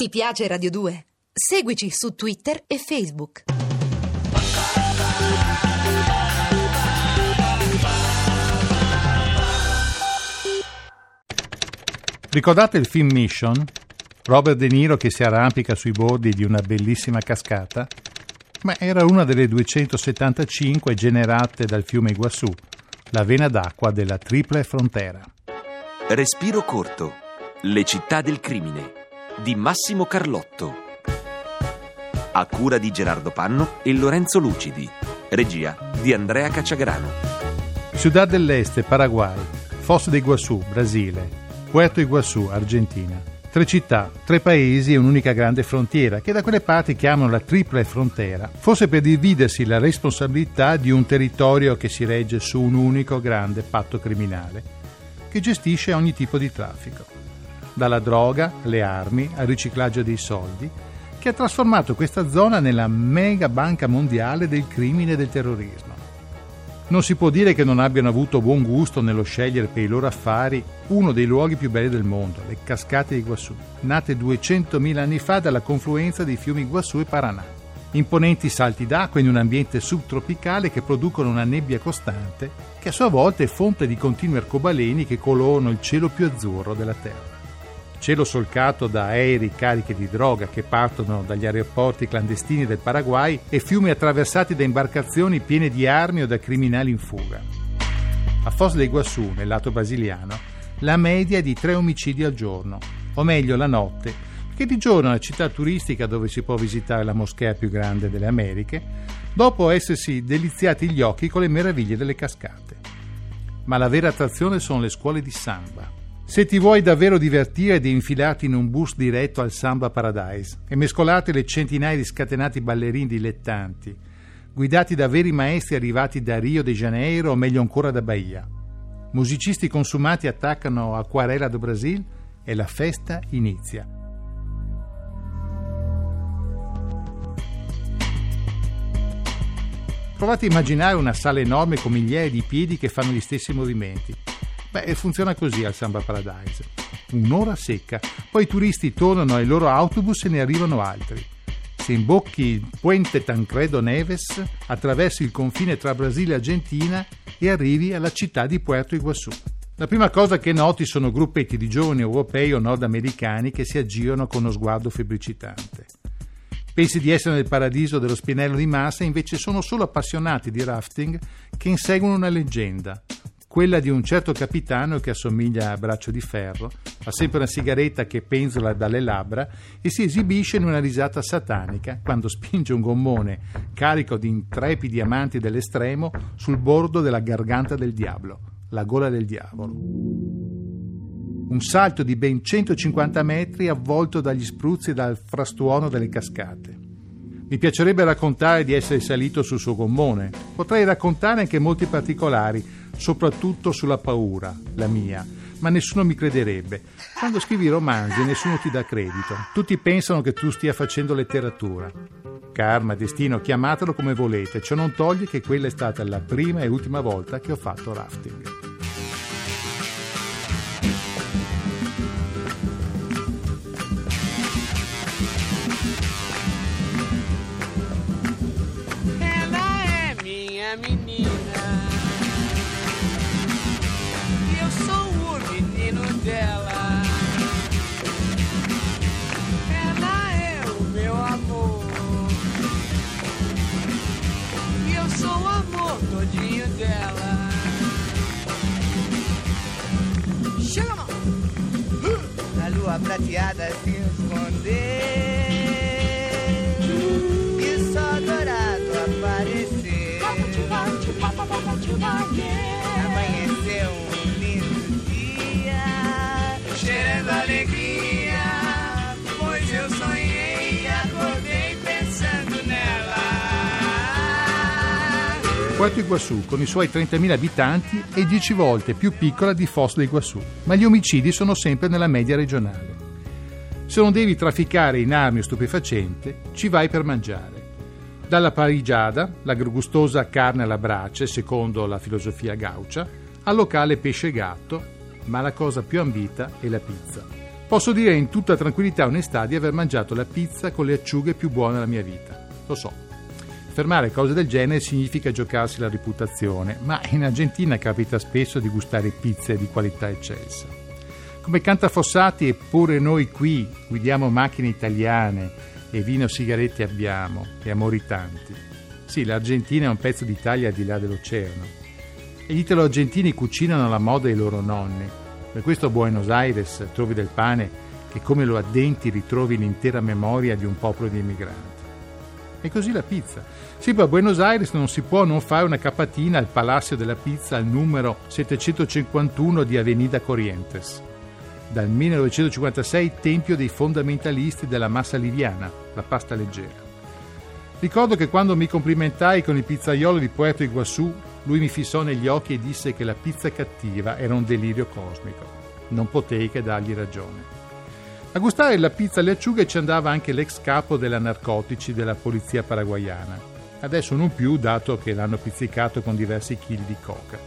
Ti piace Radio 2? Seguici su Twitter e Facebook. Ricordate il film Mission? Robert De Niro che si arrampica sui bordi di una bellissima cascata? Ma era una delle 275 generate dal fiume Iguassù, la vena d'acqua della triple frontera. Respiro corto. Le città del crimine di Massimo Carlotto. A cura di Gerardo Panno e Lorenzo Lucidi. Regia di Andrea Cacciagrano. Ciudad dell'Este, Paraguay. Fosso de Iguassù, Brasile. Puerto Iguassù, Argentina. Tre città, tre paesi e un'unica grande frontiera, che da quelle parti chiamano la triple frontera, forse per dividersi la responsabilità di un territorio che si regge su un unico grande patto criminale, che gestisce ogni tipo di traffico dalla droga, alle armi, al riciclaggio dei soldi, che ha trasformato questa zona nella mega banca mondiale del crimine e del terrorismo. Non si può dire che non abbiano avuto buon gusto nello scegliere per i loro affari uno dei luoghi più belli del mondo, le cascate di Iguassù, nate 200.000 anni fa dalla confluenza dei fiumi Iguassù e Paranà. Imponenti salti d'acqua in un ambiente subtropicale che producono una nebbia costante che a sua volta è fonte di continui arcobaleni che colorano il cielo più azzurro della Terra cielo solcato da aerei carichi di droga che partono dagli aeroporti clandestini del Paraguay e fiumi attraversati da imbarcazioni piene di armi o da criminali in fuga. A Foz de Iguaçu, nel lato brasiliano, la media è di tre omicidi al giorno, o meglio la notte, perché di giorno è una città turistica dove si può visitare la moschea più grande delle Americhe, dopo essersi deliziati gli occhi con le meraviglie delle cascate. Ma la vera attrazione sono le scuole di samba se ti vuoi davvero divertire ed infilarti in un bus diretto al Samba Paradise e mescolate le centinaia di scatenati ballerini dilettanti, guidati da veri maestri arrivati da Rio de Janeiro o meglio ancora da Bahia. Musicisti consumati attaccano Aquarela do Brasil e la festa inizia. Provate a immaginare una sala enorme con migliaia di piedi che fanno gli stessi movimenti Beh, funziona così al Samba Paradise. Un'ora secca, poi i turisti tornano ai loro autobus e ne arrivano altri. Se imbocchi il Puente Tancredo Neves, attraversi il confine tra Brasile e Argentina e arrivi alla città di Puerto Iguaçu. La prima cosa che noti sono gruppetti di giovani europei o nordamericani che si aggirano con uno sguardo febbricitante. Pensi di essere nel paradiso dello spinello di Massa, invece sono solo appassionati di rafting che inseguono una leggenda, quella di un certo capitano che assomiglia a braccio di ferro, ha sempre una sigaretta che penzola dalle labbra e si esibisce in una risata satanica quando spinge un gommone carico di intrepidi amanti dell'estremo sul bordo della garganta del diavolo, la gola del diavolo. Un salto di ben 150 metri avvolto dagli spruzzi e dal frastuono delle cascate. Mi piacerebbe raccontare di essere salito sul suo gommone. Potrei raccontare anche molti particolari, soprattutto sulla paura, la mia, ma nessuno mi crederebbe. Quando scrivi romanzi nessuno ti dà credito, tutti pensano che tu stia facendo letteratura. Karma, destino, chiamatelo come volete, ciò non toglie che quella è stata la prima e ultima volta che ho fatto rafting. todinho dela. Chega, mão! A lua prateada se escondeu e só dourado apareceu. Puerto Iguaçu, con i suoi 30.000 abitanti, è 10 volte più piccola di Foz do Iguaçu, ma gli omicidi sono sempre nella media regionale. Se non devi trafficare in armi o stupefacente, ci vai per mangiare. Dalla parigiada, la gustosa carne alla brace, secondo la filosofia gaucia, al locale pesce gatto, ma la cosa più ambita è la pizza. Posso dire in tutta tranquillità e onestà di aver mangiato la pizza con le acciughe più buone della mia vita. Lo so. Affermare cose del genere significa giocarsi la reputazione, ma in Argentina capita spesso di gustare pizze di qualità eccelsa. Come canta Fossati, eppure noi qui guidiamo macchine italiane e vino e sigarette abbiamo e amori tanti. Sì, l'Argentina è un pezzo d'Italia al di là dell'oceano. E gli italo-argentini cucinano alla moda i loro nonni per questo a Buenos Aires trovi del pane che come lo addenti ritrovi l'intera memoria di un popolo di immigranti. E così la pizza. Sì, a Buenos Aires non si può non fare una capatina al Palacio della Pizza al numero 751 di Avenida Corrientes. Dal 1956 tempio dei fondamentalisti della massa liviana, la pasta leggera. Ricordo che quando mi complimentai con il pizzaiolo di Puerto Iguassù lui mi fissò negli occhi e disse che la pizza cattiva era un delirio cosmico. Non potei che dargli ragione. A gustare la pizza alle acciughe ci andava anche l'ex capo della narcotici della polizia paraguayana. Adesso non più, dato che l'hanno pizzicato con diversi chili di coca.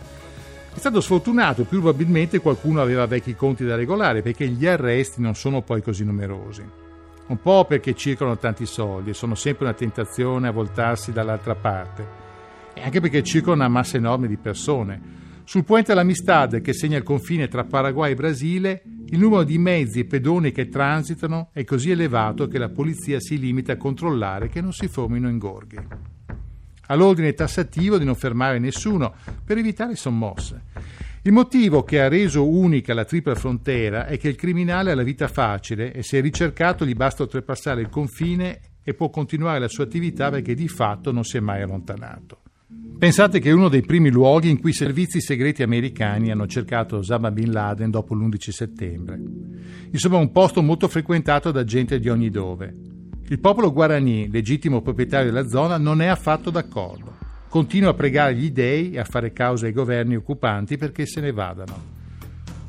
È stato sfortunato, più probabilmente qualcuno aveva vecchi conti da regolare, perché gli arresti non sono poi così numerosi. Un po' perché circolano tanti soldi e sono sempre una tentazione a voltarsi dall'altra parte e anche perché circola una massa enorme di persone. Sul Puente all'Amistad, che segna il confine tra Paraguay e Brasile, il numero di mezzi e pedoni che transitano è così elevato che la polizia si limita a controllare che non si formino ingorghi. Ha l'ordine tassativo di non fermare nessuno per evitare sommosse. Il motivo che ha reso unica la tripla frontiera è che il criminale ha la vita facile e se ricercato gli basta oltrepassare il confine e può continuare la sua attività perché di fatto non si è mai allontanato. Pensate che è uno dei primi luoghi in cui i servizi segreti americani hanno cercato Osama Bin Laden dopo l'11 settembre. Insomma, un posto molto frequentato da gente di ogni dove. Il popolo guarani, legittimo proprietario della zona, non è affatto d'accordo. Continua a pregare gli dei e a fare causa ai governi occupanti perché se ne vadano.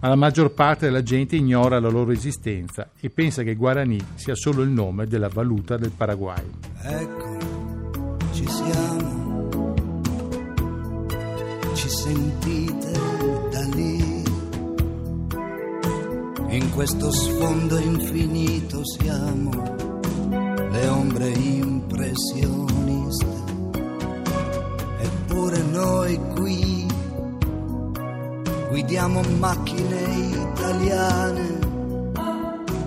Ma la maggior parte della gente ignora la loro esistenza e pensa che Guarani sia solo il nome della valuta del Paraguay. Ecco, ci siamo In questo sfondo infinito siamo le ombre impressioniste. Eppure noi qui guidiamo macchine italiane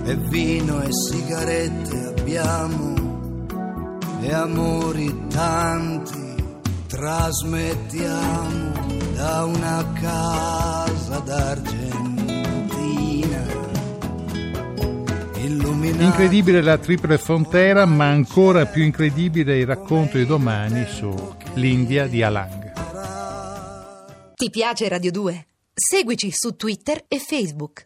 e vino e sigarette abbiamo e amori tanti trasmettiamo da una casa d'Argentina. Incredibile la triple frontiera, ma ancora più incredibile il racconto di domani su l'India di Alang. Ti piace Radio 2? Seguici su Twitter e Facebook.